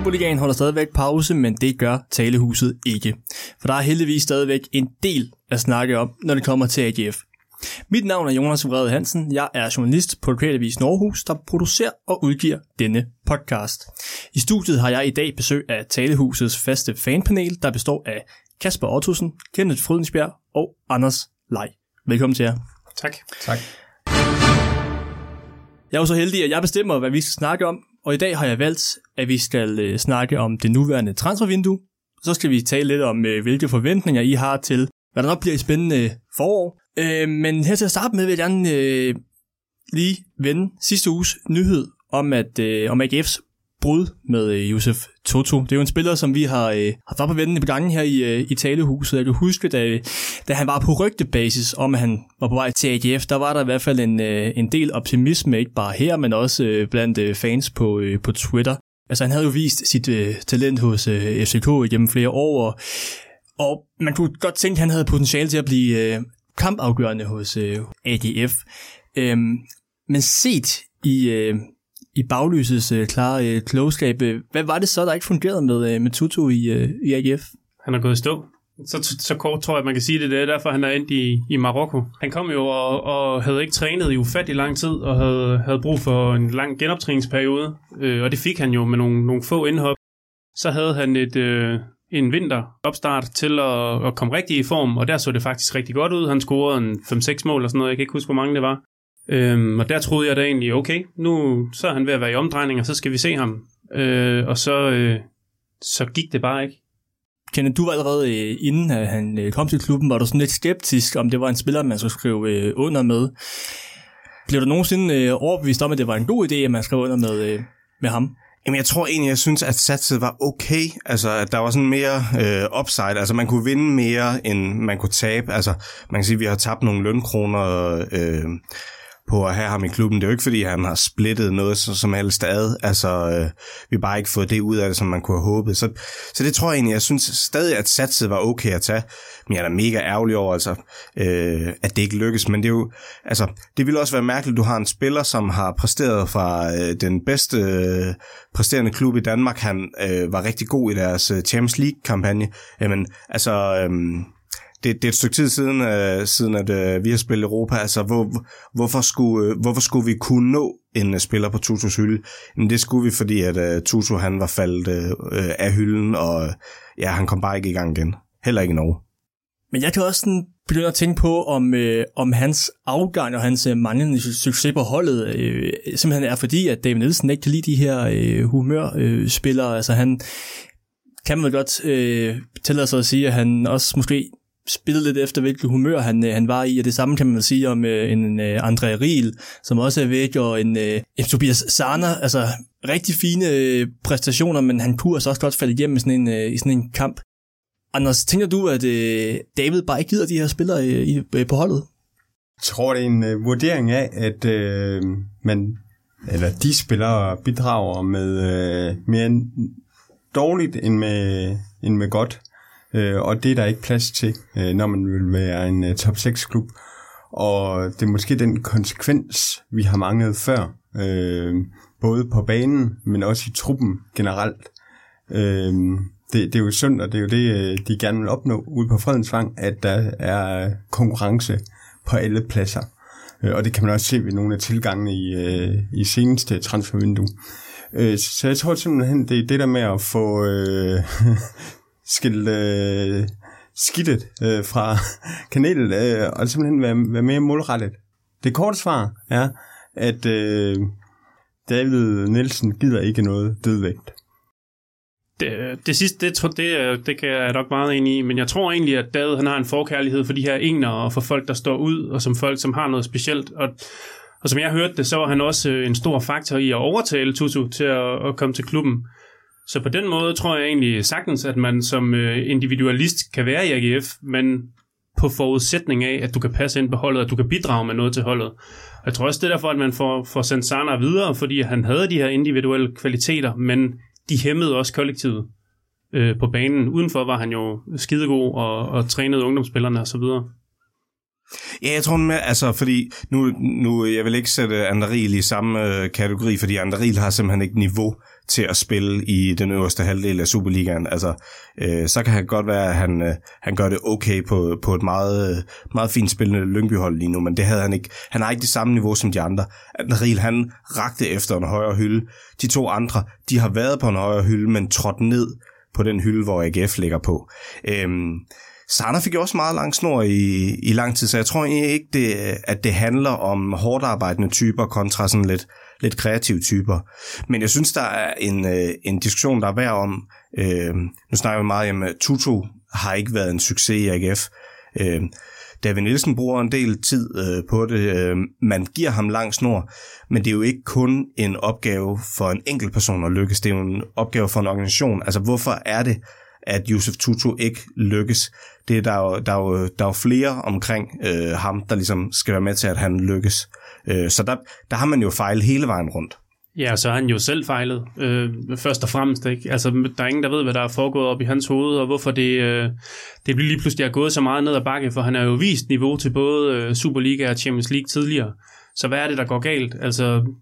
Superligaen holder stadigvæk pause, men det gør talehuset ikke. For der er heldigvis stadigvæk en del at snakke om, når det kommer til AGF. Mit navn er Jonas Vrede Hansen. Jeg er journalist på Lokalavis Norhus, der producerer og udgiver denne podcast. I studiet har jeg i dag besøg af Talehusets faste fanpanel, der består af Kasper Ottosen, Kenneth Frydensbjerg og Anders Lej. Velkommen til jer. Tak. Tak. Jeg er jo så heldig, at jeg bestemmer, hvad vi skal snakke om, og i dag har jeg valgt, at vi skal øh, snakke om det nuværende transfervindue. Så skal vi tale lidt om, øh, hvilke forventninger I har til, hvad der nok bliver et spændende øh, forår. Øh, men her til at starte med vil jeg gerne øh, lige vende sidste uges nyhed om, at øh, om AGF's brud med øh, Josef Toto. Det er jo en spiller, som vi har øh, haft op på venden på gangen her i, øh, i talehuset. Jeg kan huske, da, da han var på rygtebasis om, at han var på vej til AGF, der var der i hvert fald en, øh, en del optimisme, ikke bare her, men også øh, blandt øh, fans på, øh, på Twitter. Altså han havde jo vist sit øh, talent hos øh, FCK gennem flere år, og, og man kunne godt tænke, at han havde potentiale til at blive øh, kampafgørende hos øh, AGF. Øhm, men set i, øh, i baglysets øh, klare øh, klogskab, øh, hvad var det så, der ikke fungerede med, øh, med Tutu i, øh, i AGF? Han er gået i stå. Så, så kort tror jeg, man kan sige det. Det er derfor, han er endt i, i Marokko. Han kom jo og, og havde ikke trænet i ufattelig lang tid, og havde, havde brug for en lang genoptræningsperiode. Øh, og det fik han jo med nogle, nogle få indhop. Så havde han et, øh, en vinteropstart til at, at komme rigtig i form, og der så det faktisk rigtig godt ud. Han scorede en 5-6 mål og sådan noget. Jeg kan ikke huske, hvor mange det var. Øhm, og der troede jeg da egentlig, okay, nu så er han ved at være i omdrejning, og så skal vi se ham. Øh, og så, øh, så gik det bare ikke. Kenneth, du var allerede øh, inden han øh, kom til klubben, var du sådan lidt skeptisk, om det var en spiller, man skulle skrive øh, under med. Blev du nogensinde overbevist om, at det var en god idé, at man skrev under med, med ham? Jamen, jeg tror egentlig, jeg synes, at satset var okay. Altså, at der var sådan mere øh, upside. Altså, man kunne vinde mere, end man kunne tabe. Altså, man kan sige, at vi har tabt nogle lønkroner... Øh, på at have ham i klubben. Det er jo ikke, fordi han har splittet noget så, som helst ad. Altså, øh, vi har bare ikke fået det ud af det, som man kunne have håbet. Så, så det tror jeg egentlig, jeg synes stadig, at satset var okay at tage. Men jeg er da mega ærgerlig over, altså, øh, at det ikke lykkes. Men det er jo, altså, det ville også være mærkeligt, at du har en spiller, som har præsteret fra øh, den bedste øh, præsterende klub i Danmark. Han øh, var rigtig god i deres øh, Champions League-kampagne. Jamen, altså... Øh, det, det er et stykke tid siden, øh, siden at øh, vi har spillet Europa. Altså, hvor, hvorfor, skulle, øh, hvorfor skulle vi kunne nå en øh, spiller på Tutus hylde? Men det skulle vi, fordi at øh, Tutu han var faldet øh, øh, af hylden, og ja, han kom bare ikke i gang igen. Heller ikke i Norge. Men jeg kan også sådan begynde at tænke på, om, øh, om hans afgang og hans øh, manglende succes på holdet øh, simpelthen er fordi, at David Nielsen ikke kan lide de her øh, humørspillere. Øh, altså han kan man godt øh, tillade sig at sige, at han også måske spillet lidt efter, hvilket humør han, øh, han var i, og det samme kan man sige om øh, en øh, André Riel, som også er væk, og en, øh, en Tobias Sarner, altså rigtig fine øh, præstationer, men han kunne altså også godt falde igennem i sådan en, øh, i sådan en kamp. Anders, tænker du, at øh, David bare ikke gider de her spillere øh, i, øh, på holdet? Jeg tror, det er en øh, vurdering af, at øh, man, eller de spillere bidrager med øh, mere dårligt end med, end med godt. Øh, og det er der ikke plads til, øh, når man vil være en øh, top 6 klub. Og det er måske den konsekvens, vi har manglet før, øh, både på banen, men også i truppen generelt. Øh, det, det er jo synd, og det er jo det, øh, de gerne vil opnå ude på Fredensvang, at der er konkurrence på alle pladser. Øh, og det kan man også se ved nogle af tilgangene i, øh, i seneste transfervindue. Så jeg tror simpelthen, det er det der med at få øh, skilt øh, skidtet øh, fra kanalen, øh, og simpelthen være, være mere målrettet. Det korte svar er, at øh, David Nielsen gider ikke noget dødvægt. Det, det sidste, det, tror, det, øh, det kan jeg nok meget enig i, men jeg tror egentlig, at David han har en forkærlighed for de her ener og for folk, der står ud, og som folk, som har noget specielt. Og, og som jeg hørte det, så var han også øh, en stor faktor i at overtale Tutu til at, at komme til klubben. Så på den måde tror jeg egentlig sagtens, at man som øh, individualist kan være i AGF, men på forudsætning af, at du kan passe ind på holdet, at du kan bidrage med noget til holdet. Jeg tror også, det er derfor, at man får, får sendt Sana videre, fordi han havde de her individuelle kvaliteter, men de hæmmede også kollektivet øh, på banen. Udenfor var han jo skidegod og, og trænede ungdomsspillerne osv. Ja, jeg tror med, altså, fordi nu, nu jeg vil ikke sætte Anderil i samme øh, kategori, fordi Anderil har simpelthen ikke niveau til at spille i den øverste halvdel af Superligaen. Altså, øh, så kan han godt være, at han, øh, han gør det okay på, på et meget, meget fint spillende Lyngby-hold lige nu, men det havde han ikke. Han har ikke det samme niveau som de andre. Riel, han rakte efter en højere hylde. De to andre, de har været på en højere hylde, men trådt ned på den hylde, hvor AGF ligger på. Øhm, Sander fik jo også meget lang snor i, i lang tid, så jeg tror egentlig ikke, det, at det handler om hårdt arbejdende typer kontra sådan lidt, lidt kreative typer. Men jeg synes, der er en, øh, en diskussion, der er værd om. Øh, nu snakker vi meget om, at Tutu har ikke været en succes i AGF. Øh, David Nielsen bruger en del tid øh, på det. Øh, man giver ham lang snor, men det er jo ikke kun en opgave for en enkelt person at lykkes. Det er jo en opgave for en organisation. Altså, hvorfor er det, at Josef Tutu ikke lykkes? Det er der jo, der er jo, der er jo flere omkring øh, ham, der ligesom skal være med til, at han lykkes. Øh, så der, der har man jo fejlet hele vejen rundt. Ja, så har han jo selv fejlet, øh, først og fremmest. Ikke? Altså, der er ingen, der ved, hvad der er foregået op i hans hoved, og hvorfor det, øh, det lige pludselig er gået så meget ned ad bakke, for han har jo vist niveau til både øh, Superliga og Champions League tidligere. Så hvad er det, der går galt? Altså,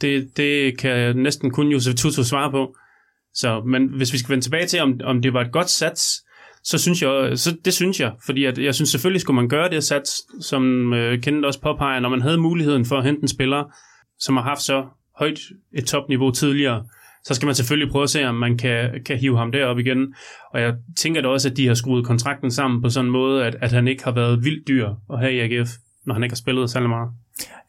det, det kan næsten kun Josef Tutu svare på. Så, men hvis vi skal vende tilbage til, om, om det var et godt sats, så synes jeg, så det synes jeg, fordi at jeg synes selvfølgelig skulle man gøre det sats, som øh, Kenneth også påpeger, når man havde muligheden for at hente en spiller, som har haft så højt et topniveau tidligere, så skal man selvfølgelig prøve at se, om man kan, kan hive ham derop igen. Og jeg tænker da også, at de har skruet kontrakten sammen på sådan en måde, at, at han ikke har været vildt dyr at have i AGF, når han ikke har spillet særlig meget.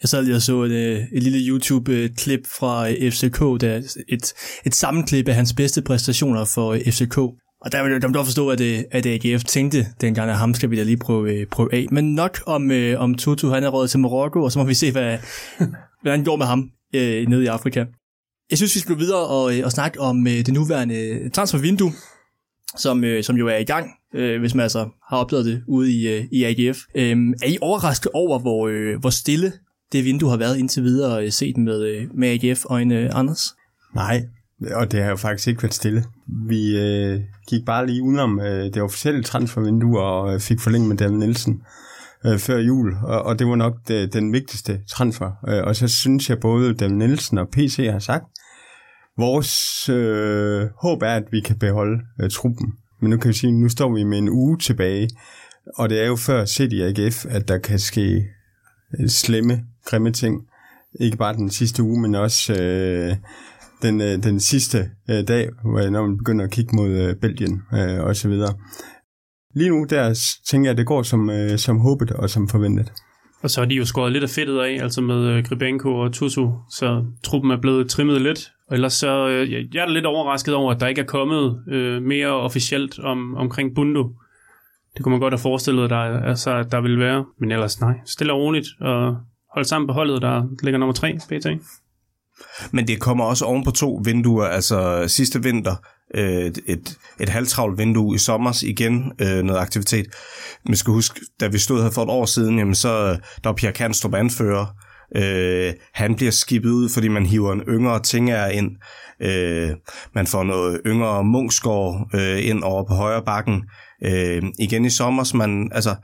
Jeg sad lige og så et, øh, et lille YouTube-klip fra øh, FCK, der et, et sammenklip af hans bedste præstationer for øh, FCK. Og der vil de dog forstå, at, øh, at AGF tænkte dengang, at ham skal vi da lige prøve, øh, prøve af. Men nok om, om Tutu, han er råd til Marokko, og så må vi se, hvad, hvad han gjorde med ham øh, nede i Afrika. Jeg synes, vi skal gå videre og, og snakke om øh, det nuværende transfervindue, som, øh, som jo er i gang, øh, hvis man altså har opdaget det ude i, øh, i AGF. Øh, er I overrasket over, hvor, øh, hvor stille det vindue har været indtil videre, øh, set med, øh, med AGF og en øh, Anders? Nej, og det har jo faktisk ikke været stille. Vi øh, gik bare lige udenom øh, det officielle transfervindue og øh, fik forlænget med Dan Nielsen øh, før jul, og, og det var nok det, den vigtigste transfer. Øh, og så synes jeg både Dan Nielsen og PC har sagt, vores øh, håb er, at vi kan beholde øh, truppen. Men nu kan vi sige, nu står vi med en uge tilbage, og det er jo før City AGF, at der kan ske øh, slemme, grimme ting. Ikke bare den sidste uge, men også øh, den, øh, den sidste øh, dag, når man begynder at kigge mod øh, Belgien øh, og så videre. Lige nu, der tænker jeg, at det går som, øh, som håbet og som forventet. Og så har de jo skåret lidt af fedtet af, altså med øh, Gribenko og Tusu, så truppen er blevet trimmet lidt. Og ellers så, øh, jeg er lidt overrasket over, at der ikke er kommet øh, mere officielt om, omkring Bundo. Det kunne man godt have forestillet dig, altså, at der ville være. Men ellers nej, stille og roligt, og hold sammen på holdet, der ligger nummer tre, BT. Men det kommer også oven på to vinduer, altså sidste vinter, øh, et, et, et halvtravlt vindue i sommer igen øh, noget aktivitet. Man skal huske, da vi stod her for et år siden, jamen så øh, der var Pierre Kanstrup anfører. Øh, han bliver skibet ud, fordi man hiver en yngre Tinger ind. Øh, man får noget yngre munkskår øh, ind over på højre bakken. Øh, igen i sommer, man, altså,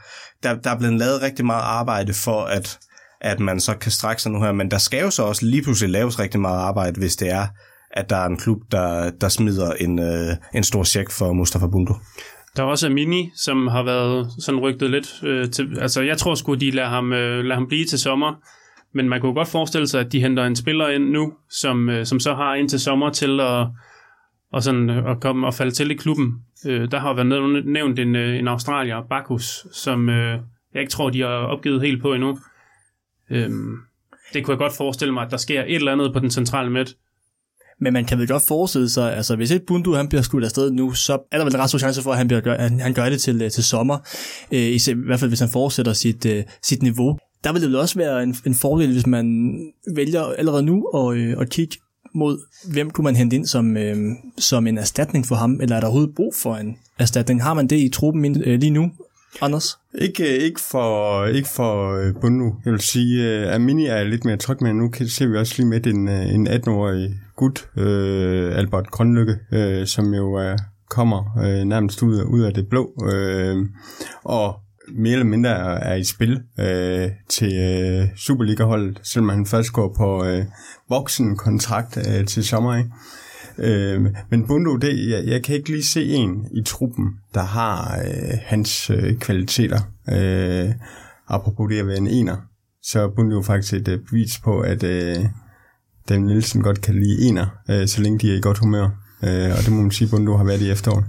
der, der er blevet lavet rigtig meget arbejde for, at at man så kan strække sig nu her, men der skal jo så også lige pludselig laves rigtig meget arbejde, hvis det er, at der er en klub, der, der smider en, øh, en stor check for Mustafa Bundu. Der er også Mini, som har været sådan rygtet lidt øh, til, altså jeg tror sgu, de lader ham, øh, lader ham blive til sommer, men man kunne godt forestille sig, at de henter en spiller ind nu, som, øh, som så har ind til sommer til at, og sådan, at komme og falde til i klubben. Øh, der har været nævnt en, øh, en australier, Bakus, som øh, jeg ikke tror, de har opgivet helt på endnu. Øhm, det kunne jeg godt forestille mig, at der sker et eller andet på den centrale midt, men man kan vel godt forestille sig, altså hvis et Bundu han bliver skudt afsted nu, så er der vel en ret stor chance for, at han, bliver, gør, han, han gør det til, øh, til sommer. Øh, I, I hvert fald hvis han fortsætter sit, øh, sit niveau. Der vil det vel også være en, en fordel, hvis man vælger allerede nu at, øh, at kigge mod, hvem kunne man hente ind som, øh, som en erstatning for ham, eller er der overhovedet brug for en erstatning? Har man det i truppen øh, lige nu, Anders? Ikke, ikke for, ikke for øh, uh, Bundu. Jeg vil sige, øh, at Mini er lidt mere tryg men Nu kan, ser vi også lige med øh, en, en 18-årig gut, øh, Albert Grønlykke, øh, som jo er, kommer øh, nærmest ud, ud af det blå. Øh, og mere eller mindre er, er i spil øh, til øh, Superliga-holdet, selvom han først går på øh, voksenkontrakt øh, til sommer. Ikke? Øh, men Bundo, det, jeg, jeg kan ikke lige se en i truppen, der har øh, hans øh, kvaliteter. Øh, apropos det at være en ener, så er Bundo faktisk et øh, bevis på, at øh, den Nielsen godt kan lide ener, øh, så længe de er i godt humør. Øh, og det må man sige, Bundo har været i efteråret.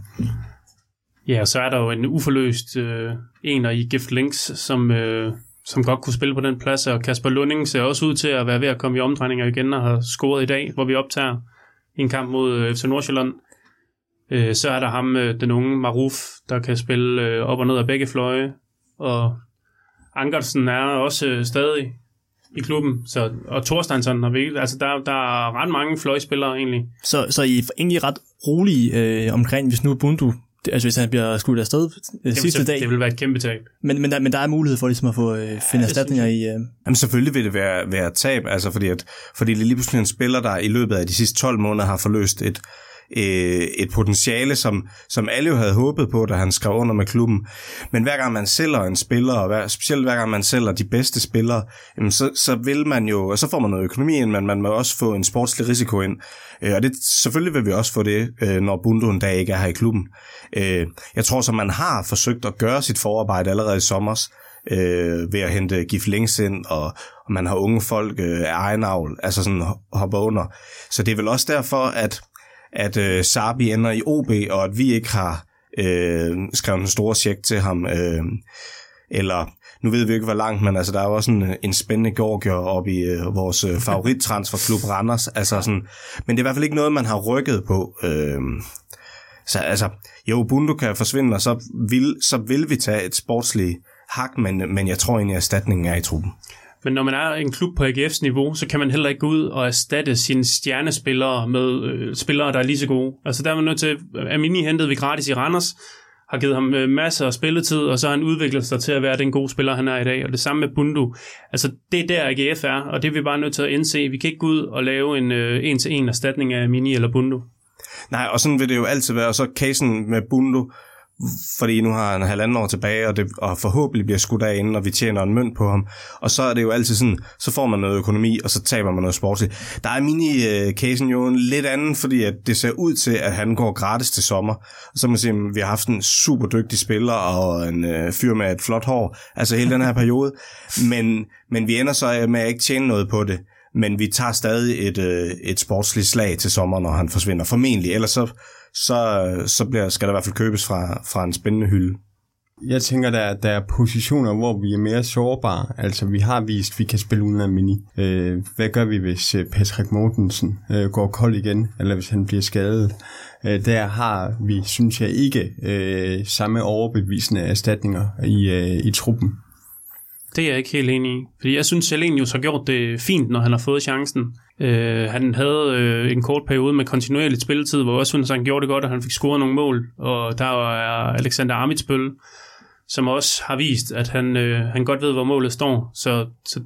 Ja, og så er der jo en uforløst øh, ener i Gift Links, som, øh, som godt kunne spille på den plads, og Kasper Lunding ser også ud til at være ved at komme i omdrejninger igen og har scoret i dag, hvor vi optager en kamp mod øh, FC Nordsjælland. Øh, så er der ham, øh, den unge Maruf, der kan spille øh, op og ned af begge fløje, og Ankersen er også øh, stadig i klubben, så, og Thorsteinsson har vi, altså der, der er ret mange fløjspillere egentlig. Så, så I er egentlig ret rolige øh, omkring, hvis nu Bundu, altså hvis han bliver skudt afsted øh, sidste dag. Det vil være et kæmpe tab. Men, men, der, men der er mulighed for ligesom at få øh, finde ja, erstatninger i... Øh... Jamen selvfølgelig vil det være, være tab, altså fordi, at, fordi det er lige pludselig en spiller, der i løbet af de sidste 12 måneder har forløst et, øh, et potentiale, som, som alle jo havde håbet på, da han skrev under med klubben. Men hver gang man sælger en spiller, og hver, specielt hver gang man sælger de bedste spillere, jamen så, så vil man jo, og så får man noget økonomi ind, men man må også få en sportslig risiko ind. Øh, og det, selvfølgelig vil vi også få det, øh, når Bundo en dag ikke er her i klubben. Øh, jeg tror, så man har forsøgt at gøre sit forarbejde allerede i sommer, øh, ved at hente Gif Links ind, og, og man har unge folk øh, af egen avl, altså sådan hopper under. Så det er vel også derfor, at at øh, Sabi ender i OB, og at vi ikke har øh, skrevet en stor check til ham. Øh, eller nu ved vi ikke, hvor langt, men altså, der er jo også en, en spændende Georgier oppe i øh, vores øh, favorittransferklub Randers. Altså, sådan, men det er i hvert fald ikke noget, man har rykket på. Øh, så altså, jo, Bundu kan forsvinde, og så vil, så vil vi tage et sportsligt hak, men, men jeg tror egentlig, at erstatningen er i truppen. Men når man er en klub på AGF's niveau, så kan man heller ikke gå ud og erstatte sine stjernespillere med øh, spillere, der er lige så gode. Altså der er man nødt til, øh, Amini hentede vi gratis i Randers, har givet ham øh, masser af spilletid, og så har han udviklet sig til at være den gode spiller, han er i dag. Og det samme med Bundu. Altså det er der AGF er, og det er vi bare nødt til at indse. Vi kan ikke gå ud og lave en øh, en-til-en erstatning af Amini eller Bundu. Nej, og sådan vil det jo altid være. Og så casen med Bundu, fordi nu har han halvanden år tilbage, og, det, og forhåbentlig bliver skudt af inden, og vi tjener en mønt på ham. Og så er det jo altid sådan, så får man noget økonomi, og så taber man noget sportsligt. Der er mini-casen øh, jo en lidt anden, fordi at det ser ud til, at han går gratis til sommer. Og så må man sige, at vi har haft en super dygtig spiller, og en øh, fyr med et flot hår, altså hele den her periode. Men, men vi ender så øh, med at ikke tjene noget på det men vi tager stadig et, øh, et sportsligt slag til sommer, når han forsvinder. Formentlig, ellers så, så, så bliver, skal der i hvert fald købes fra, fra en spændende hylde. Jeg tænker, der, der er positioner, hvor vi er mere sårbare. Altså, vi har vist, at vi kan spille uden af mini. Øh, hvad gør vi, hvis øh, Patrick Mortensen øh, går kold igen, eller hvis han bliver skadet? Øh, der har vi, synes jeg, ikke øh, samme overbevisende erstatninger i, øh, i truppen. Det er jeg ikke helt enig i. Fordi jeg synes, Selenius har gjort det fint, når han har fået chancen. Øh, han havde øh, en kort periode med kontinuerligt spilletid, hvor også synes, han gjorde det godt, og han fik scoret nogle mål. Og der er Alexander Amitsbøl, som også har vist, at han, øh, han godt ved, hvor målet står. Så, så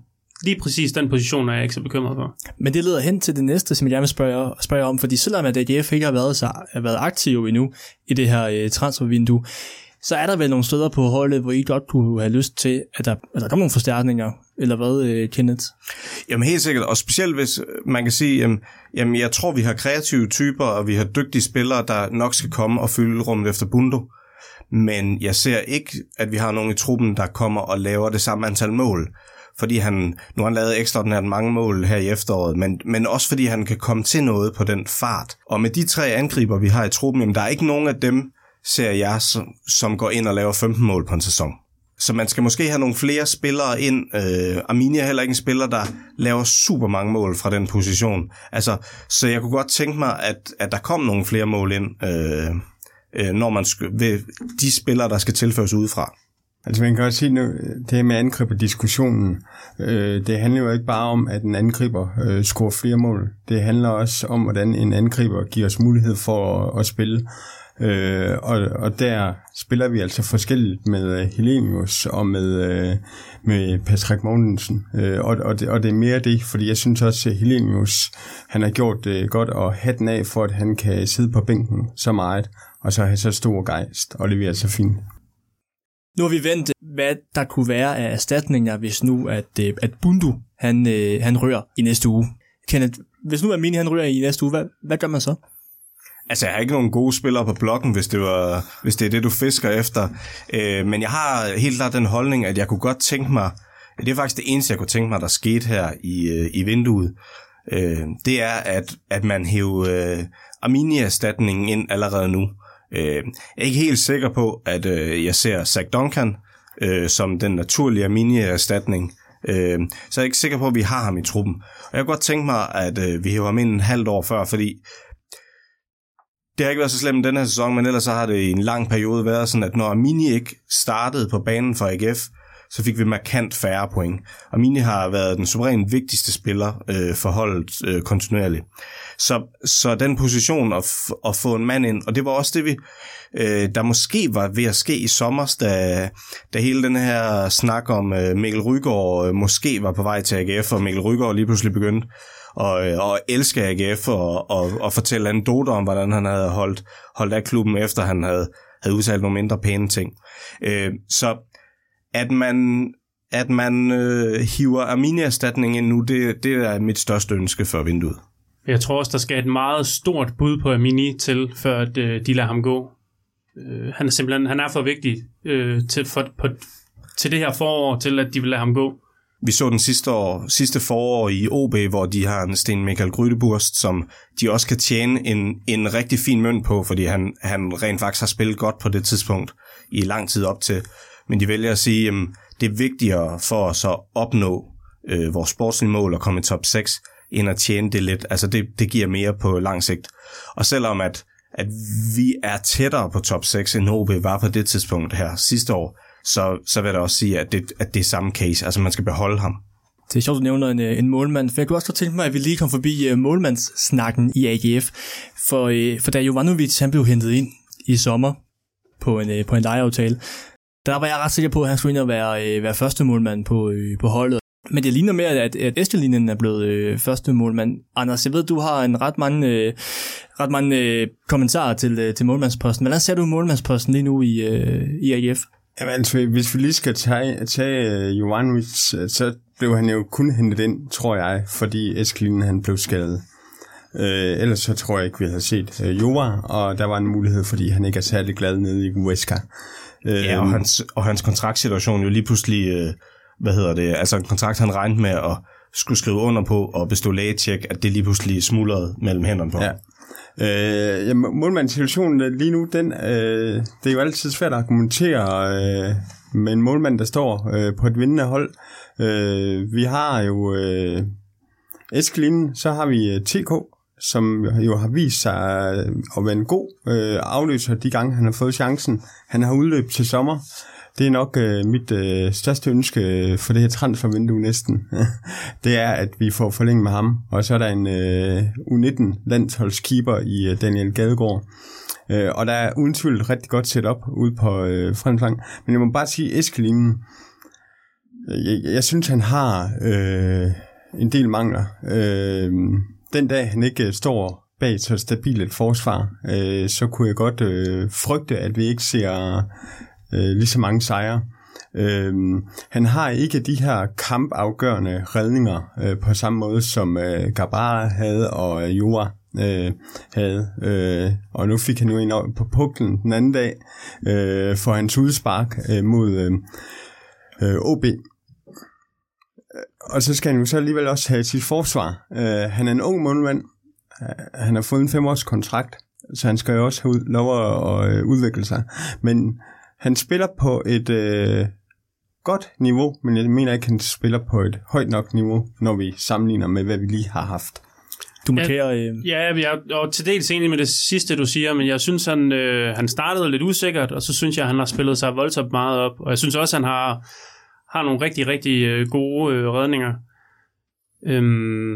lige præcis den position er jeg ikke så bekymret for. Men det leder hen til det næste, som jeg vil spørge, spørge om, fordi selvom at AGF ikke har været, så, har været aktiv endnu i det her øh, transfervindue, så er der vel nogle steder på holdet, hvor I godt kunne have lyst til, at der, at der kommer nogle forstærkninger, eller hvad, øh, Kenneth? Jamen helt sikkert, og specielt hvis øh, man kan sige, jamen, jamen jeg tror, vi har kreative typer, og vi har dygtige spillere, der nok skal komme og fylde rummet efter Bundo. Men jeg ser ikke, at vi har nogen i truppen, der kommer og laver det samme antal mål. Fordi han, nu har han lavet ekstraordinært mange mål her i efteråret, men, men også fordi han kan komme til noget på den fart. Og med de tre angriber, vi har i truppen, jamen der er ikke nogen af dem, ser jeg, som, som går ind og laver 15 mål på en sæson. Så man skal måske have nogle flere spillere ind. Øh, Arminia er heller ikke en spiller, der laver super mange mål fra den position. Altså, så jeg kunne godt tænke mig, at, at der kom nogle flere mål ind, øh, øh, når man sk- ved de spillere, der skal tilføres udefra. Altså man kan også sige, nu, det med angriberdiskussionen, øh, det handler jo ikke bare om, at en angriber øh, scorer flere mål. Det handler også om, hvordan en angriber giver os mulighed for at, at spille. Øh, og, og der spiller vi altså forskelligt med øh, Helenius og med, øh, med Patrick Mogensen. Øh, og, og, det, og det er mere det, fordi jeg synes også, at Helenius han har gjort det godt og hatten af for, at han kan sidde på bænken så meget, og så have så stor gejst og levere så fint. Nu har vi vendt, hvad der kunne være af erstatninger, hvis nu at, øh, at Bundu han, han rører i næste uge. Kenneth, hvis nu Amini han rører i næste uge, hvad, hvad gør man så? Altså, jeg har ikke nogen gode spillere på blokken, hvis det, var, hvis det er det, du fisker efter. Øh, men jeg har helt klart den holdning, at jeg kunne godt tænke mig, det er faktisk det eneste, jeg kunne tænke mig, der skete her i, øh, i vinduet, øh, det er, at, at man hæver øh, Arminia-erstatningen ind allerede nu. Øh, jeg er ikke helt sikker på, at øh, jeg ser Zach Duncan øh, som den naturlige Arminia-erstatning. Øh, så jeg er ikke sikker på, at vi har ham i truppen. Og jeg kunne godt tænke mig, at øh, vi hæver ham ind en halvt år før, fordi det har ikke været så slemt den her sæson, men ellers så har det i en lang periode været sådan, at når Armini ikke startede på banen for AGF, så fik vi markant færre point. Armini har været den suverænt vigtigste spiller øh, for holdet øh, kontinuerligt. Så, så den position at, at få en mand ind, og det var også det, vi, øh, der måske var ved at ske i sommer, da, da hele den her snak om øh, Mikkel Rygaard øh, måske var på vej til AGF, og Mikkel Rygaard lige pludselig begyndte og, øh, og elske AGF og, og, og fortælle anekdoter om, hvordan han havde holdt, holdt af klubben, efter han havde, havde udtalt nogle mindre pæne ting. Øh, så at man, at man øh, hiver Arminia-erstatning ind nu, det, det er mit største ønske for vinduet. Jeg tror også, der skal et meget stort bud på Amini til, før at, øh, de lader ham gå. Øh, han er simpelthen han er for vigtig øh, til, for, på, til det her forår, til at de vil lade ham gå. Vi så den sidste, år, sidste forår i OB, hvor de har en Sten Michael Grydeburst, som de også kan tjene en, en rigtig fin mønt på, fordi han, han rent faktisk har spillet godt på det tidspunkt i lang tid op til. Men de vælger at sige, at det er vigtigere for os at opnå øh, vores sportslige mål og komme i top 6, end at tjene det lidt. Altså det, det giver mere på lang sigt. Og selvom at, at vi er tættere på top 6, end OB var på det tidspunkt her sidste år, så, så vil jeg også sige, at det, at det er samme case. Altså man skal beholde ham. Det er sjovt, du nævner en, øh, en målmand, for jeg kunne også godt tænke mig, at vi lige kom forbi uh, målmandssnakken i AGF. For, uh, for da Jovanovic han blev hentet ind i sommer på en, uh, på en lejeaftale, der var jeg ret sikker på, at han skulle ind og være, uh, være første målmand på, uh, på holdet. Men det ligner mere, at, at Estelinen er blevet øh, første målmand. Anders, jeg ved, du har en ret mange, øh, ret mange øh, kommentarer til, øh, til målmandsposten. Hvordan ser du målmandsposten lige nu i, øh, i AGF? Jamen, altså, hvis vi lige skal tage, tage uh, Jovanovic, så blev han jo kun hentet ind, tror jeg, fordi Eskelinen han blev skadet. Uh, ellers så tror jeg ikke, vi havde set uh, Jova, og der var en mulighed, fordi han ikke er særlig glad nede i Huesca. Uh, ja, og hans, og hans kontraktsituation jo lige pludselig... Uh hvad hedder det, altså en kontrakt, han regnede med at skulle skrive under på og bestå lægetjek, at det lige pludselig smuldrede mellem hænderne på ja. Øh, ja, målmandssituationen øh, lige nu, den, øh, det er jo altid svært at argumentere øh, med en målmand, der står øh, på et vindende hold. Øh, vi har jo øh, Eskelinen, så har vi øh, TK, som jo har vist sig øh, at være en god øh, afløser de gange, han har fået chancen. Han har udløb til sommer. Det er nok øh, mit øh, største ønske øh, for det her transfervindue næsten. det er, at vi får forlænget med ham. Og så er der en øh, U19-landsholdskeeper i øh, Daniel Gadegaard. Øh, og der er uden tvivl et rigtig godt setup ude på øh, Fremslang. Men jeg må bare sige, Eskelinen, øh, jeg, jeg synes, han har øh, en del mangler. Øh, den dag, han ikke øh, står bag så stabilt et forsvar, øh, så kunne jeg godt øh, frygte, at vi ikke ser øh, lige så mange sejre. Øh, han har ikke de her kampafgørende redninger øh, på samme måde, som øh, Gabara havde og øh, Jura øh, havde. Øh, og nu fik han jo en på puklen den anden dag øh, for hans udspark øh, mod øh, øh, OB. Og så skal han jo så alligevel også have sit forsvar. Øh, han er en ung målmand. Han har fået en femårs kontrakt, så han skal jo også have lov at, at udvikle sig. Men han spiller på et øh, godt niveau, men jeg mener ikke, han spiller på et højt nok niveau, når vi sammenligner med, hvad vi lige har haft. Du markerer... Øh... Ja, jeg er til dels enig med det sidste, du siger, men jeg synes, han, øh, han startede lidt usikkert, og så synes jeg, han har spillet sig voldsomt meget op. Og jeg synes også, han har, har nogle rigtig, rigtig øh, gode øh, redninger. Øhm,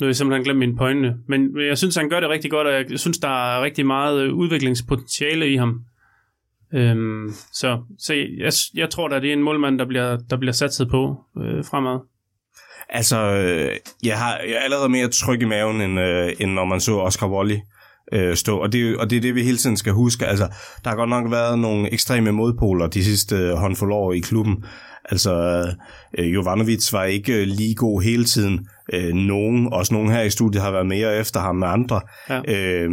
nu har jeg simpelthen glemt mine pointe. Men jeg synes, han gør det rigtig godt, og jeg synes, der er rigtig meget øh, udviklingspotentiale i ham. Øhm, så så jeg, jeg tror da, det er en målmand, der bliver, der bliver satset på øh, fremad. Altså, øh, jeg, har, jeg er allerede mere tryg i maven, end, øh, end når man så Oscar Wally øh, stå. Og det, og det er det, vi hele tiden skal huske. Altså, der har godt nok været nogle ekstreme modpoler de sidste øh, håndfuld år i klubben. Altså, øh, Jovanovic var ikke lige god hele tiden. Øh, nogen, også nogen her i studiet, har været mere efter ham med andre. Ja. Øh,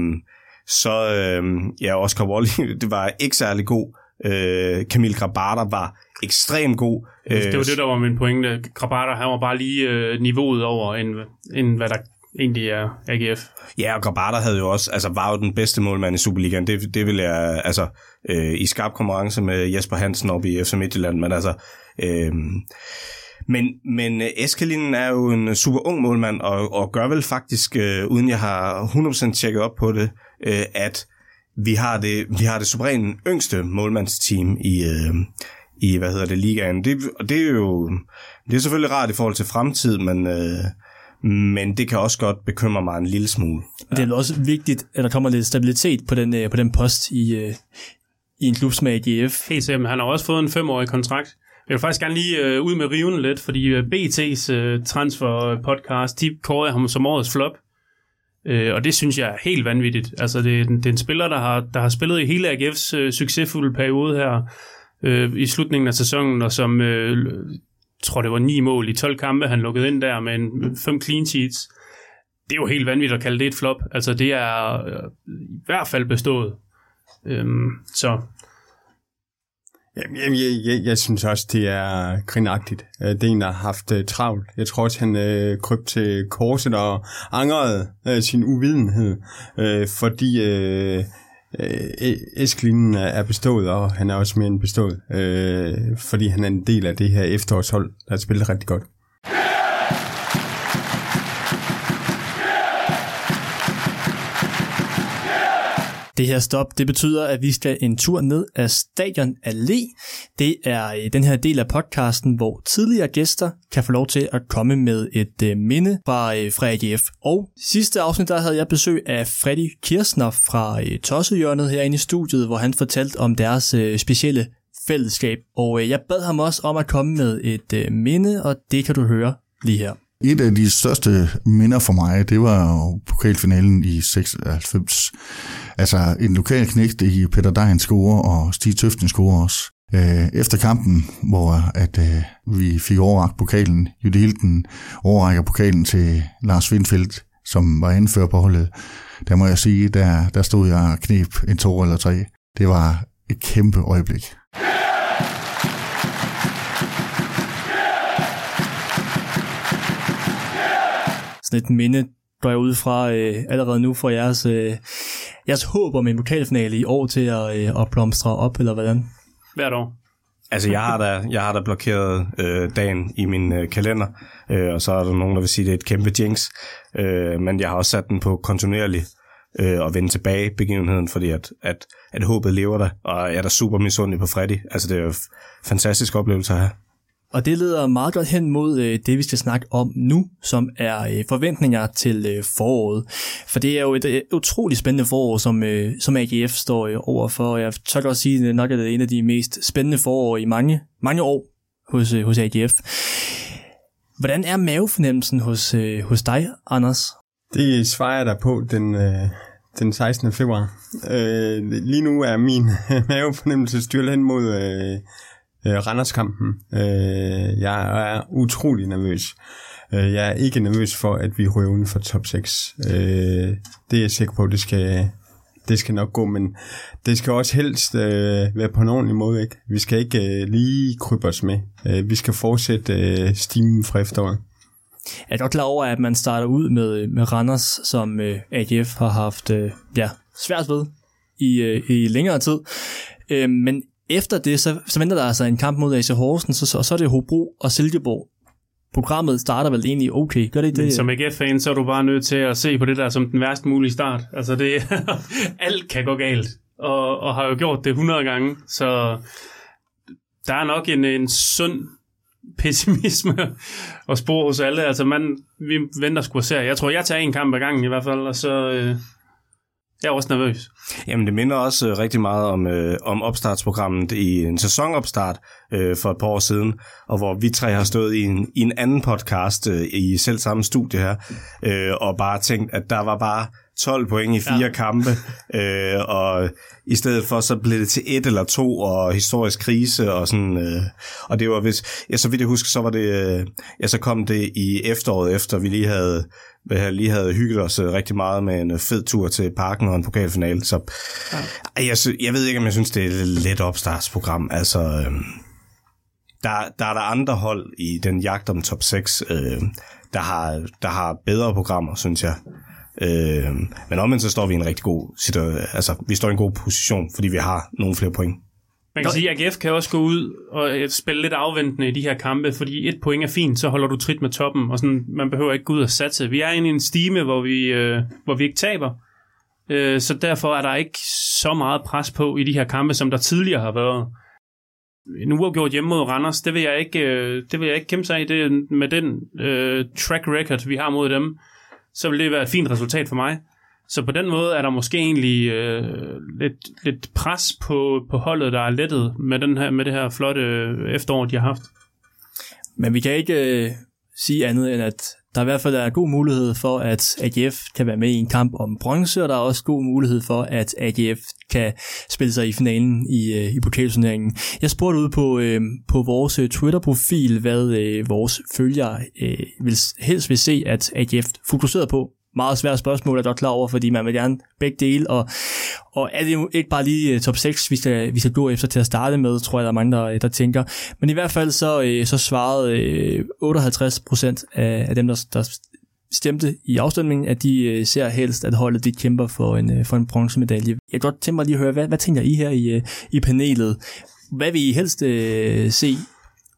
så øh, ja, Oscar Wally, det var ikke særlig god. Øh, Camille Grabata var ekstremt god. Det var det, der var min pointe. Grabata, han var bare lige øh, niveauet over, end, end hvad der egentlig er AGF. Ja, og Grabata havde jo også, altså var jo den bedste målmand i Superligaen. Det, det vil jeg, altså, øh, i skarp konkurrence med Jesper Hansen op i FC Midtjylland, men altså, øh, men, men Eskelinen er jo en super ung målmand, og, og gør vel faktisk, øh, uden jeg har 100% tjekket op på det, øh, at vi har det, vi har det suverænt yngste målmandsteam i, øh, i hvad hedder det, ligaen. Det, og det er jo det er selvfølgelig rart i forhold til fremtid, men, øh, men det kan også godt bekymre mig en lille smule. Ja. Det er også vigtigt, at der kommer lidt stabilitet på den, øh, på den post i, øh, i en klub som AGF. Helt sikkert, han har også fået en femårig kontrakt. Jeg vil faktisk gerne lige øh, ud med riven lidt, fordi øh, BT's øh, transfer-podcast, de kårede ham som årets flop. Øh, og det synes jeg er helt vanvittigt. Altså, det, er, det er en spiller, der har, der har spillet i hele AGF's øh, succesfulde periode her øh, i slutningen af sæsonen, og som, øh, tror det var ni mål i 12 kampe, han lukkede ind der med en, fem clean sheets. Det er jo helt vanvittigt at kalde det et flop. Altså, det er øh, i hvert fald bestået. Øhm, så jeg, jeg, jeg, jeg synes også, det er grinagtigt. Det er en, der har haft uh, travlt. Jeg tror også, han uh, kryb til korset og angrede uh, sin uvidenhed, uh, fordi uh, Esklinen er bestået, og han er også mere end bestået, uh, fordi han er en del af det her efterårshold, der har spillet rigtig godt. Det her stop, det betyder, at vi skal en tur ned af Stadion Allé. Det er øh, den her del af podcasten, hvor tidligere gæster kan få lov til at komme med et øh, minde fra, øh, fra AGF. Og sidste afsnit, der havde jeg besøg af Freddy Kirsner fra Tossehjørnet herinde i studiet, hvor han fortalte om deres specielle fællesskab. Og jeg bad ham også om at komme med et minde, og det kan du høre lige her. Et af de største minder for mig, det var jo pokalfinalen i 96. Altså en lokal knægt i Peter Dejen score, og Stig Tøften score også. Øh, efter kampen, hvor at, øh, vi fik overragt pokalen, Jytte Hilden overrækker pokalen til Lars Windfeldt, som var anfører på holdet, der må jeg sige, der, der stod jeg og knep en to eller tre. Det var et kæmpe øjeblik. Sådan et minde, går jeg ud fra øh, allerede nu for jeres, øh, jeres håb om en pokalfinale i år til at, øh, at blomstre op, eller hvordan? Hvert år. Altså, jeg har da, jeg har da blokeret øh, dagen i min øh, kalender, øh, og så er der nogen, der vil sige, at det er et kæmpe jinx. Øh, men jeg har også sat den på kontinuerlig øh, og vende tilbage begivenheden, fordi at, at, at håbet lever der, og jeg er da super misundelig på Freddy. Altså, det er jo en fantastisk oplevelse at have. Og det leder meget godt hen mod øh, det, vi skal snakke om nu, som er øh, forventninger til øh, foråret. For det er jo et øh, utroligt spændende forår, som, øh, som AGF står øh, overfor. Jeg tør godt sige, at det nok er en af de mest spændende forår i mange, mange år hos, øh, hos AGF. Hvordan er mavefornemmelsen hos, øh, hos dig, Anders? Det svarer jeg dig på den, øh, den 16. februar. Øh, lige nu er min mavefornemmelse styrt hen mod... Øh, øh, Randerskampen. Øh, jeg er utrolig nervøs. Øh, jeg er ikke nervøs for, at vi ryger uden for top 6. Øh, det er jeg sikker på, det skal, det skal nok gå, men det skal også helst øh, være på en ordentlig måde. Ikke? Vi skal ikke øh, lige krybe os med. Øh, vi skal fortsætte øh, stimen fra efteråret. Jeg er godt klar over, at man starter ud med, med Randers, som øh, AGF har haft øh, ja, svært ved i, øh, i længere tid. Øh, men efter det, så, så venter der altså en kamp mod AC Horsens, så, så, så er det Hobro og Silkeborg. Programmet starter vel egentlig okay, gør det ikke det? Som AGF-fan, så er du bare nødt til at se på det der som den værste mulige start. Altså det, alt kan gå galt, og, og har jo gjort det 100 gange, så der er nok en, en sund pessimisme og spor hos alle. Altså man, vi venter sgu og ser. Jeg tror, jeg tager en kamp ad gangen i hvert fald, og så, øh, jeg er også nervøs. Jamen, det minder også øh, rigtig meget om, øh, om opstartsprogrammet i en sæsonopstart øh, for et par år siden, og hvor vi tre har stået i en, i en anden podcast øh, i selv samme studie her, øh, og bare tænkt, at der var bare 12 point i fire ja. kampe, øh, og i stedet for så blev det til et eller to, og historisk krise, og sådan, øh, og det var hvis, ja, så vidt jeg husker, så var det, øh, ja, så kom det i efteråret efter, vi lige havde, vi lige havde hygget os øh, rigtig meget med en øh, fed tur til parken og en pokalfinale, så ja. jeg, jeg ved ikke, om jeg synes, det er et let opstartsprogram, altså, øh, der, der er der andre hold i den jagt om top 6, øh, der, har, der har bedre programmer, synes jeg. Øh, men omvendt så står vi i en rigtig god situation. Altså, vi står i en god position, fordi vi har nogle flere point. Man kan sige, at AGF kan også gå ud og øh, spille lidt afventende i de her kampe, fordi et point er fint, så holder du trit med toppen, og sådan, man behøver ikke gå ud og satse. Vi er inde i en stime, hvor vi, øh, hvor vi ikke taber, øh, så derfor er der ikke så meget pres på i de her kampe, som der tidligere har været. En uafgjort hjemme mod Randers, det vil jeg ikke, øh, det vil jeg ikke kæmpe sig i. Det, med den øh, track record, vi har mod dem, så vil det være et fint resultat for mig. Så på den måde er der måske egentlig øh, lidt, lidt pres på, på holdet, der er lettet med, den her, med det her flotte øh, efterår, de har haft. Men vi kan ikke øh, sige andet end, at der i hvert fald er god mulighed for, at AGF kan være med i en kamp om bronze, og der er også god mulighed for, at AGF kan spille sig i finalen i, øh, i pokalturneringen. Jeg spurgte ud på, øh, på vores øh, Twitter-profil, hvad øh, vores følgere øh, vil, helst vil se, at AGF fokuserede på meget svært spørgsmål, er godt klar over, fordi man vil gerne begge dele, og, og er det jo ikke bare lige øh, top 6, vi skal, vi skal gå efter til at starte med, tror jeg, der er mange, der, der tænker. Men i hvert fald så, øh, så svarede øh, 58 procent af, af dem, der, der stemte i afstemningen, at de ser helst, at holdet de kæmper for en, for en bronzemedalje. Jeg kan godt tænke mig lige at høre, hvad, hvad tænker I her i, i panelet? Hvad vil I helst øh, se?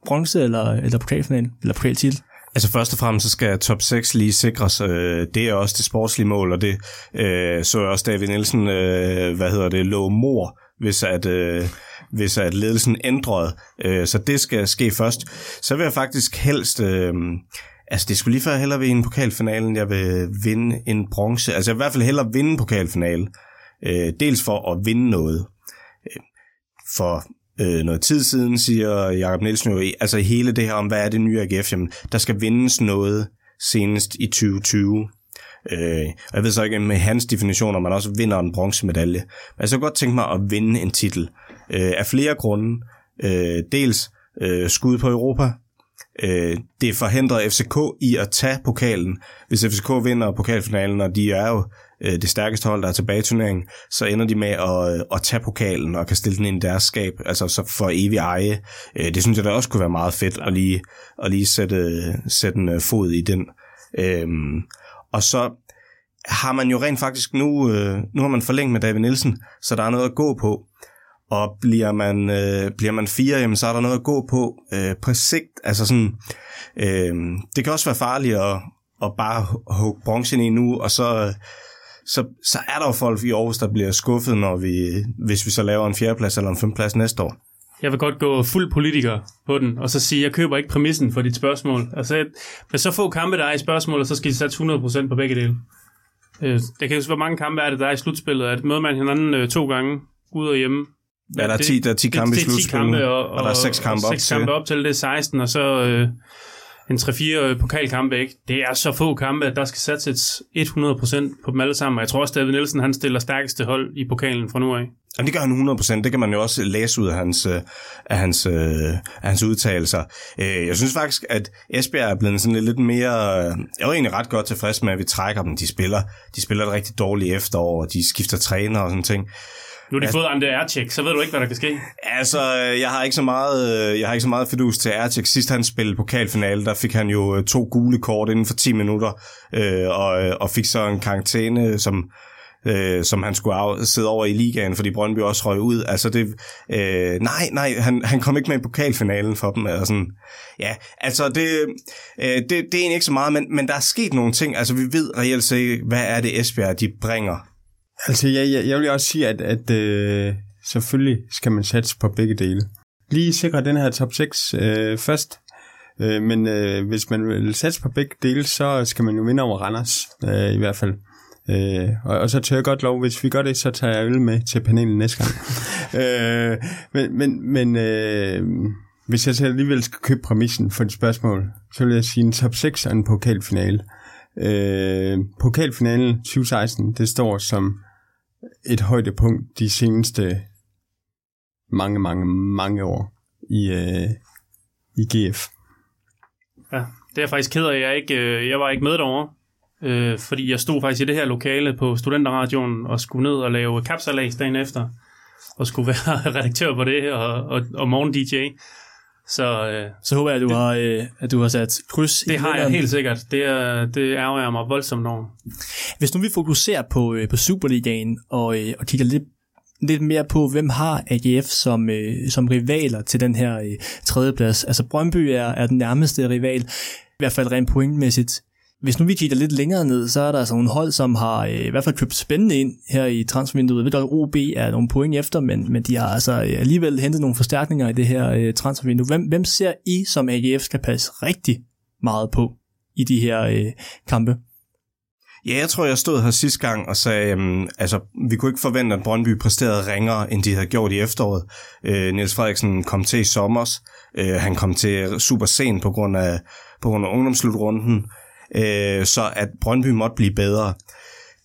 Bronze eller, eller pokalfinal? Eller pokaltitel? Altså først og fremmest så skal top 6 lige sikres. Øh, det er også det sportslige mål, og det øh, så jeg også David Nielsen, øh, hvad hedder det, lå mor, hvis at, øh, hvis at ledelsen ændrede. Øh, så det skal ske først. Så vil jeg faktisk helst... Øh, Altså, det skulle lige før hellere vinde pokalfinalen, jeg vil vinde en bronze. Altså, jeg vil i hvert fald hellere vinde pokalfinalen. Øh, dels for at vinde noget. Øh, for øh, noget tid siden, siger Jakob Nielsen jo, altså hele det her om, hvad er det nye AGF, jamen, der skal vindes noget senest i 2020. Øh, og jeg ved så ikke med hans definition, om man også vinder en bronzemedalje. Men jeg så godt tænke mig at vinde en titel. Øh, af flere grunde. Øh, dels øh, skud på Europa. Øh, det forhindrer FCK i at tage pokalen. Hvis FCK vinder pokalfinalen, og de er jo øh, det stærkeste hold, der er tilbage i turneringen, så ender de med at, øh, at tage pokalen og kan stille den ind i deres skab, altså så for evig eje. Øh, det synes jeg da også kunne være meget fedt at lige, at lige sætte, sætte en øh, fod i den. Øh, og så har man jo rent faktisk nu, øh, nu har man forlænget med David Nielsen, så der er noget at gå på. Og bliver man, øh, bliver man fire, jamen, så er der noget at gå på øh, på sigt. Altså sådan, øh, det kan også være farligt at, at bare hugge bronzen i nu, og så, så, så er der jo folk i Aarhus, der bliver skuffet, når vi, hvis vi så laver en fjerdeplads eller en femteplads næste år. Jeg vil godt gå fuld politiker på den, og så sige, jeg køber ikke præmissen for dit spørgsmål. Altså, med så få kampe, der er i spørgsmålet, så skal de sætte 100% på begge dele. Øh, det kan jo hvor mange kampe er det, der er i slutspillet. Er det møder man hinanden øh, to gange, ude og hjemme? Ja, der er 10, der er 10 kampe det, i slutspillet, og, og, og, der er 6 kampe op 6 til. kampe op til, det er 16, og så øh, en 3-4 øh, pokalkampe, ikke? Det er så få kampe, at der skal satses 100% på dem alle sammen. Og jeg tror også, David Nielsen, han stiller stærkeste hold i pokalen fra nu af. Jamen, det gør han 100%. Det kan man jo også læse ud af hans, øh, af hans, øh, af hans udtalelser. Jeg synes faktisk, at Esbjerg er blevet sådan lidt mere... Jeg er egentlig ret godt tilfreds med, at vi trækker dem. De spiller, de spiller et rigtig dårligt efterår, og de skifter træner og sådan ting. Nu har de ja. fået Ande Ercek, så ved du ikke, hvad der kan ske. Altså, jeg har ikke så meget, jeg har ikke så meget fidus til Ercek. Sidst han spillede pokalfinale, der fik han jo øh, to gule kort inden for 10 minutter, øh, og, øh, og fik så en karantæne, som, øh, som han skulle af, sidde over i ligaen, fordi Brøndby også røg ud. Altså det, øh, nej, nej, han, han kom ikke med i pokalfinalen for dem. Eller sådan. Ja, altså det, øh, det, det er egentlig ikke så meget, men, men der er sket nogle ting. Altså vi ved reelt set, hvad er det Esbjerg, de bringer Altså, jeg, jeg, jeg vil også sige, at, at øh, selvfølgelig skal man satse på begge dele. Lige sikre den her top 6 øh, først, øh, men øh, hvis man vil satse på begge dele, så skal man jo vinde over Randers, øh, i hvert fald. Øh, og, og så tør jeg godt lov, hvis vi gør det, så tager jeg øl med til panelen næste gang. øh, men men, men øh, hvis jeg så alligevel skal købe præmissen for et spørgsmål, så vil jeg sige en top 6 og en pokalfinale. Øh, pokalfinalen 2016, det står som et højdepunkt de seneste mange, mange, mange år i, øh, i GF. Ja, det er jeg faktisk ked af. Jeg, ikke, øh, jeg var ikke med derovre, øh, fordi jeg stod faktisk i det her lokale på Studenterradioen og skulle ned og lave kapsalas dagen efter, og skulle være redaktør på det og, og, og morgen-DJ. Så øh, Så håber jeg, at du, har, øh, at du har sat kryds i det har jeg helt sikkert. Det, er, det ærger jeg mig voldsomt over. Hvis nu vi fokuserer på, øh, på Superligaen og, øh, og kigger lidt, lidt mere på, hvem har AGF som, øh, som rivaler til den her øh, tredjeplads. Altså Brøndby er, er den nærmeste rival, i hvert fald rent pointmæssigt. Hvis nu vi kigger lidt længere ned, så er der altså nogle hold, som har øh, i hvert fald købt spændende ind her i transfervinduet. Jeg ved godt, at OB er nogle point efter, men, men de har altså øh, alligevel hentet nogle forstærkninger i det her øh, transfervindue. Hvem, hvem ser I, som AGF skal passe rigtig meget på i de her øh, kampe? Ja, jeg tror, jeg stod her sidste gang og sagde, øhm, altså, vi kunne ikke forvente, at Brøndby præsterede ringere, end de havde gjort i efteråret. Øh, Niels Frederiksen kom til i sommers. Øh, han kom til super sent på grund af, på grund af ungdomslutrunden. Øh, så at Brøndby måtte blive bedre.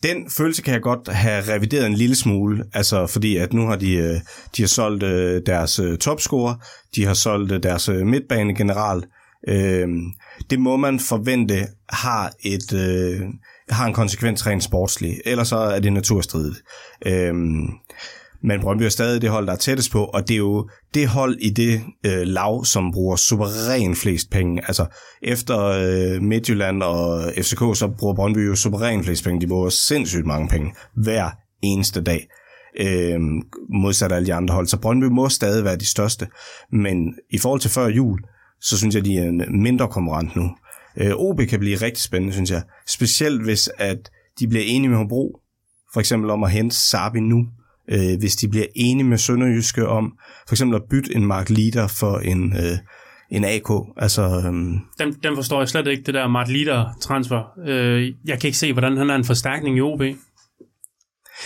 Den følelse kan jeg godt have revideret en lille smule, altså fordi at nu har de, øh, de har solgt øh, deres øh, topscorer, de har solgt deres midtbanegeneral. Øh, det må man forvente har et øh, har en konsekvens rent sportslig, ellers så er det naturstridigt. Øh, men Brøndby er stadig det hold, der er tættest på, og det er jo det hold i det øh, lav, som bruger suveræn flest penge. Altså efter øh, Midtjylland og FCK, så bruger Brøndby jo suveræn flest penge. De bruger sindssygt mange penge hver eneste dag. Øh, modsat alle de andre hold. Så Brøndby må stadig være de største. Men i forhold til før jul, så synes jeg, de er en mindre konkurrent nu. Øh, OB kan blive rigtig spændende, synes jeg. Specielt hvis at de bliver enige med Hobro, for eksempel om at hente Sabi nu øh, hvis de bliver enige med Sønderjyske om for eksempel at bytte en Mark Lider for en, øh, en AK. Altså, øhm, Den, den forstår jeg slet ikke, det der Mart Leader transfer. Øh, jeg kan ikke se, hvordan han er en forstærkning i OB.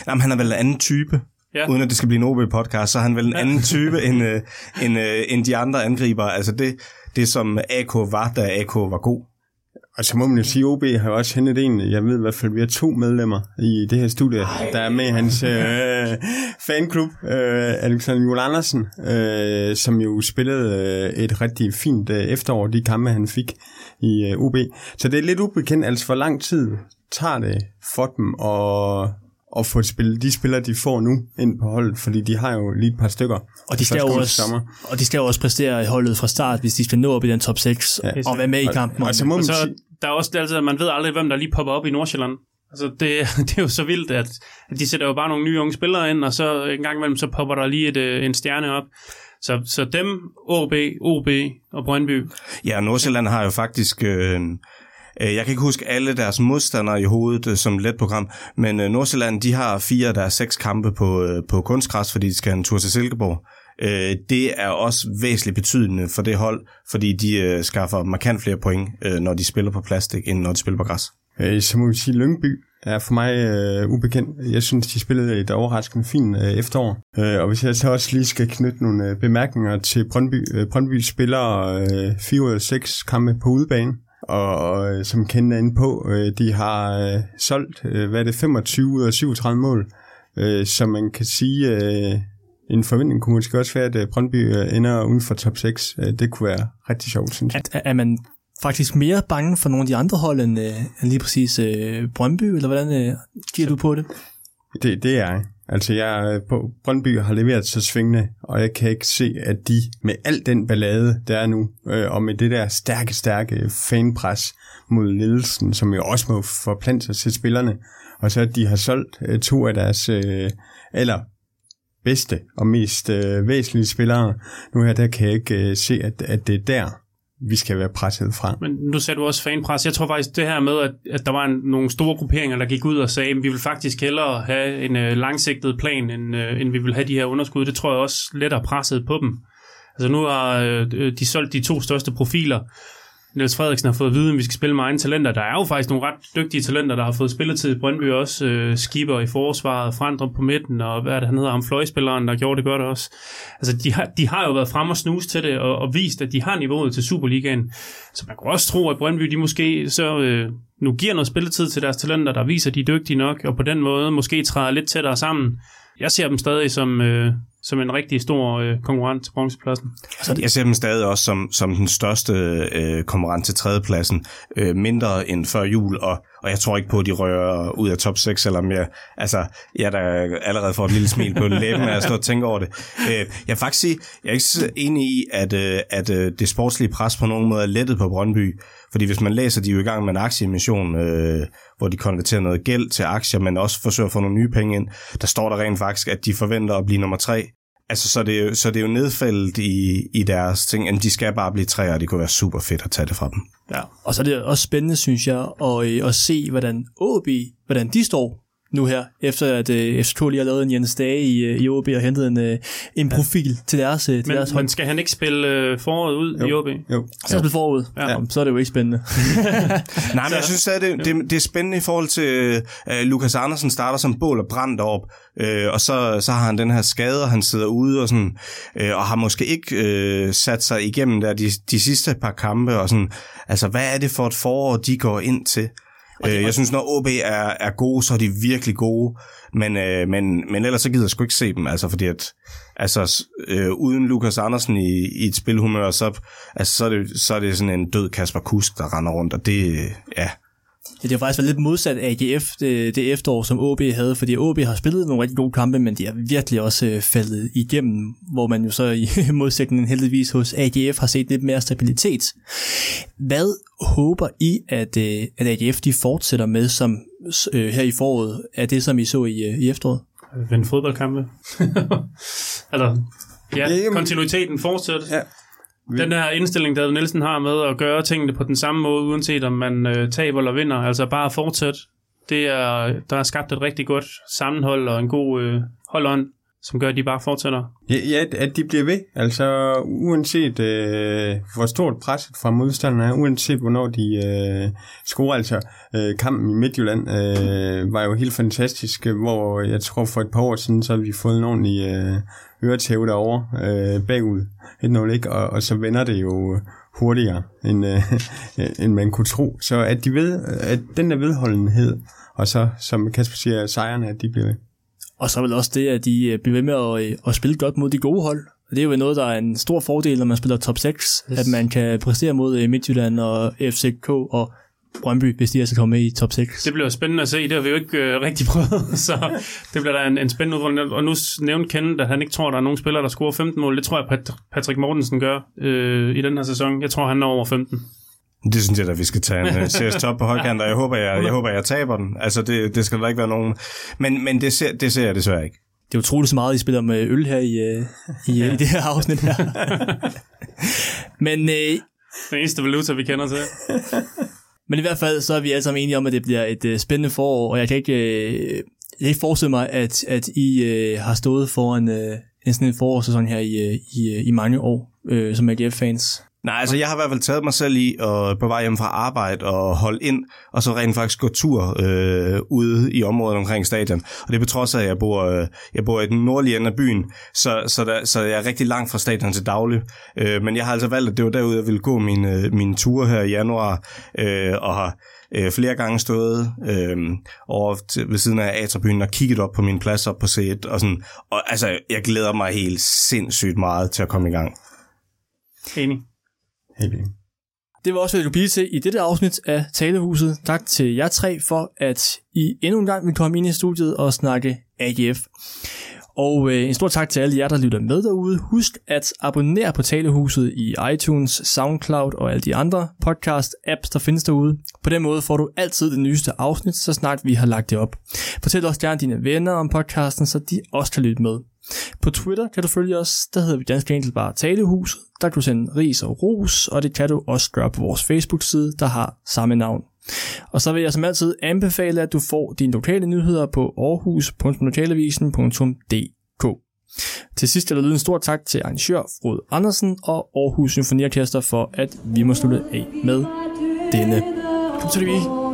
jamen, han er vel en anden type. Ja. Uden at det skal blive en OB-podcast, så er han vel en anden type end, øh, end, øh, end de andre angriber. Altså det, det som AK var, da AK var god. Og så må man jo sige, at OB har også hentet en, jeg ved i hvert fald, vi har to medlemmer i det her studie, der er med i hans øh, fanklub, øh, Alexander Jule Andersen, øh, som jo spillede øh, et rigtig fint øh, efterår, de kampe, han fik i øh, OB. Så det er lidt ubekendt, altså hvor lang tid tager det for dem at, at få spillet de spillere, de får nu ind på holdet, fordi de har jo lige et par stykker. Og de, skal jo også, sommer. og de skal jo også præstere i holdet fra start, hvis de skal nå op i den top 6 ja, og være med i kampen. Og, og så må Og så der er også altid, at man ved aldrig, hvem der lige popper op i Nordsjælland. Altså, det, det er jo så vildt, at, at de sætter jo bare nogle nye unge spillere ind, og så en gang imellem, så popper der lige et, øh, en stjerne op. Så, så dem, OB, OB og Brøndby, Ja, Nordsjælland har jo faktisk... Øh, Øh, jeg kan ikke huske alle deres modstandere i hovedet øh, som let program, men øh, Nordsjælland, de har fire af deres seks kampe på, på kunstgræs, fordi de skal have en tur til Silkeborg. Øh, det er også væsentligt betydende for det hold, fordi de skaffer markant flere point, når de spiller på plastik, end når de spiller på græs. Så må vi sige, Lyngby er for mig øh, ubekendt. Jeg synes, de spillede et overraskende fint øh, efterår. Øh, og hvis jeg så også lige skal knytte nogle øh, bemærkninger til Brøndby. Øh, Brøndby spiller øh, 4 ud af 6 kampe på udebane. Og, og øh, som kender inde på, øh, de har øh, solgt, øh, hvad er det, 25 ud af 37 mål. Øh, så man kan sige, øh, en forventning kunne måske også være, at øh, Brøndby øh, ender uden for top 6. Øh, det kunne være rigtig sjovt, synes jeg. Er, er man faktisk mere bange for nogle af de andre hold, end, øh, end lige præcis øh, Brøndby, eller hvordan øh, giver du på det? Det, det er jeg. Altså, jeg øh, på Brøndby har leveret så svingende, og jeg kan ikke se, at de med al den ballade, der er nu, øh, og med det der stærke, stærke øh, fanpres mod ledelsen, som jo også må forplante sig til spillerne, og så at de har solgt øh, to af deres øh, aller bedste og mest øh, væsentlige spillere. Nu her, der kan jeg ikke øh, se, at, at det er der, vi skal være presset fra. Men nu sagde du også fanpres. Jeg tror faktisk det her med, at, at der var en, nogle store grupperinger, der gik ud og sagde, at vi vil faktisk hellere have en øh, langsigtet plan, end, øh, end vi vil have de her underskud. Det tror jeg også lettere presset på dem. Altså nu har øh, de solgt de to største profiler. Niels Frederiksen har fået at vide, at vi skal spille med egne talenter. Der er jo faktisk nogle ret dygtige talenter, der har fået spilletid i Brøndby også. Øh, Skipper i forsvaret, Frandrup på midten, og hvad er det, han hedder, ham fløjspilleren, der gjorde det godt også. Altså, de har, de har jo været frem og snuse til det, og, og vist, at de har niveauet til Superligaen. Så man kunne også tro, at Brøndby, de måske så øh, nu giver noget spilletid til deres talenter, der viser, at de er dygtige nok, og på den måde måske træder lidt tættere sammen. Jeg ser dem stadig som, øh, som en rigtig stor øh, konkurrent til bronzepladsen. Jeg ser dem stadig også som, som den største øh, konkurrent til tredjepladsen, øh, mindre end før jul, og, og jeg tror ikke på, at de rører ud af top 6, selvom jeg, altså, jeg der allerede får et lille smil på læben, når jeg står og tænker over det. Øh, jeg faktisk sige, jeg er ikke så enig i, at, øh, at øh, det sportslige pres på nogen måde er lettet på Brøndby, fordi hvis man læser, de er jo i gang med en aktieemission, øh, hvor de konverterer noget gæld til aktier, men også forsøger at få nogle nye penge ind. Der står der rent faktisk, at de forventer at blive nummer tre. Altså, så det er jo, så det er jo nedfældet i, i deres ting, at de skal bare blive tre, og det kunne være super fedt at tage det fra dem. Ja. Og så er det også spændende, synes jeg, at, øh, at se, hvordan OB, hvordan de står nu her, efter at uh, FCK lige har lavet en Jens Dage i, uh, i OB og hentet en, uh, en profil til deres, uh, til Men, deres hold. men skal han ikke spille uh, foråret ud jo. i OB? Jo. Så det forud. Ja. Ja. Så er det jo ikke spændende. Nej, men jeg synes, at det, det, det er spændende i forhold til, uh, Lukas Andersen starter som bål og brændt op, uh, og så, så har han den her skade, og han sidder ude og, sådan, uh, og har måske ikke uh, sat sig igennem der de, de sidste par kampe, og sådan, altså hvad er det for et forår, de går ind til? Øh, jeg synes, når OB er, er gode, så er de virkelig gode, men, øh, men, men ellers så gider jeg sgu ikke se dem, altså fordi at, altså øh, uden Lukas Andersen i, i et spilhumør, så, altså, så, er det, så er det sådan en død Kasper Kusk, der render rundt, og det, ja, Ja, det har faktisk været lidt modsat AGF det, det efterår, som OB havde, fordi OB har spillet nogle rigtig gode kampe, men de har virkelig også øh, faldet igennem, hvor man jo så i modsætning heldigvis hos AGF har set lidt mere stabilitet. Hvad håber I, at, øh, at AGF de fortsætter med som øh, her i foråret, af det, som I så i, øh, i efteråret? Vinde fodboldkampe. Eller, ja, kontinuiteten fortsætter. Ja. Den der indstilling, der Nielsen har med at gøre tingene på den samme måde, uanset om man øh, taber eller vinder, altså bare fortsæt. Det er, der er skabt et rigtig godt sammenhold og en god øh, holdånd, som gør, at de bare fortsætter. Ja, ja, at de bliver ved. Altså uanset øh, hvor stort presset fra modstanderne er, uanset hvornår de øh, scorer. Altså øh, kampen i Midtjylland øh, var jo helt fantastisk, hvor jeg tror for et par år siden, så har vi fået en ordentlig øh, øretæve derovre øh, bagud 1-0, ikke? Og, og så vender det jo hurtigere, end, øh, end man kunne tro. Så at de ved, at den der vedholdenhed, og så, som Kasper siger, sejrene, at de bliver ved. Og så er vel også det, at de øh, bliver ved med at, øh, at spille godt mod de gode hold. Og det er jo noget, der er en stor fordel, når man spiller top 6, yes. at man kan præstere mod øh, Midtjylland og FCK og Brøndby, hvis de altså kommer med i top 6. Det bliver jo spændende at se. Det har vi jo ikke øh, rigtig prøvet, så det bliver da en, en spændende udfordring. Og nu nævnte Kenneth, at han ikke tror, at der er nogen spillere, der scorer 15 mål. Det tror jeg, Pat- Patrick Mortensen gør øh, i den her sæson. Jeg tror, han er over 15. det synes jeg da, vi skal tage en uh, seriøs top på højkant, og jeg håber, jeg, jeg, håber, jeg taber den. Altså, det, det skal der ikke være nogen. Men, men det, ser, det ser jeg desværre ikke. Det er utroligt så meget, I spiller med øl her i, øh, i, ja. i det her afsnit her. Men øh, Den eneste valuta, vi kender til. Men i hvert fald så er vi alle sammen enige om, at det bliver et øh, spændende forår, og jeg kan ikke, øh, jeg kan ikke forestille mig, at, at I øh, har stået foran øh, en sådan en forårssæson her i, øh, i, øh, i mange år øh, som AGF-fans. Nej, altså jeg har i hvert fald taget mig selv i og på vej hjem fra arbejde og holde ind, og så rent faktisk gå tur øh, ude i området omkring stadion. Og det er på trods af, at jeg bor, øh, jeg bor i den nordlige ende af byen, så, så, der, så jeg er rigtig langt fra stadion til daglig. Øh, men jeg har altså valgt, at det var derude, jeg ville gå mine, øh, mine ture her i januar, øh, og har øh, flere gange stået øh, over til, ved siden af A-tribunen og kigget op på min plads op på C1. Og, sådan, og altså, jeg glæder mig helt sindssygt meget til at komme i gang. Enig. Helt enig. Det var også, hvad det kunne blive til i dette afsnit af Talehuset. Tak til jer tre for, at I endnu en gang vil komme ind i studiet og snakke AGF. Og øh, en stor tak til alle jer, der lytter med derude. Husk at abonnere på Talehuset i iTunes, SoundCloud og alle de andre podcast-apps, der findes derude. På den måde får du altid det nyeste afsnit, så snart vi har lagt det op. Fortæl også gerne dine venner om podcasten, så de også kan lytte med. På Twitter kan du følge os, der hedder vi Dansk enkelt bare Talehuset. Der kan du sende ris og ros, og det kan du også gøre på vores Facebook-side, der har samme navn. Og så vil jeg som altid anbefale, at du får dine lokale nyheder på aarhus.lokalavisen.dk. Til sidst er der lyde en stor tak til arrangør Frode Andersen og Aarhus Symfoniorkester for, at vi må slutte af med denne. Kom til det, vi.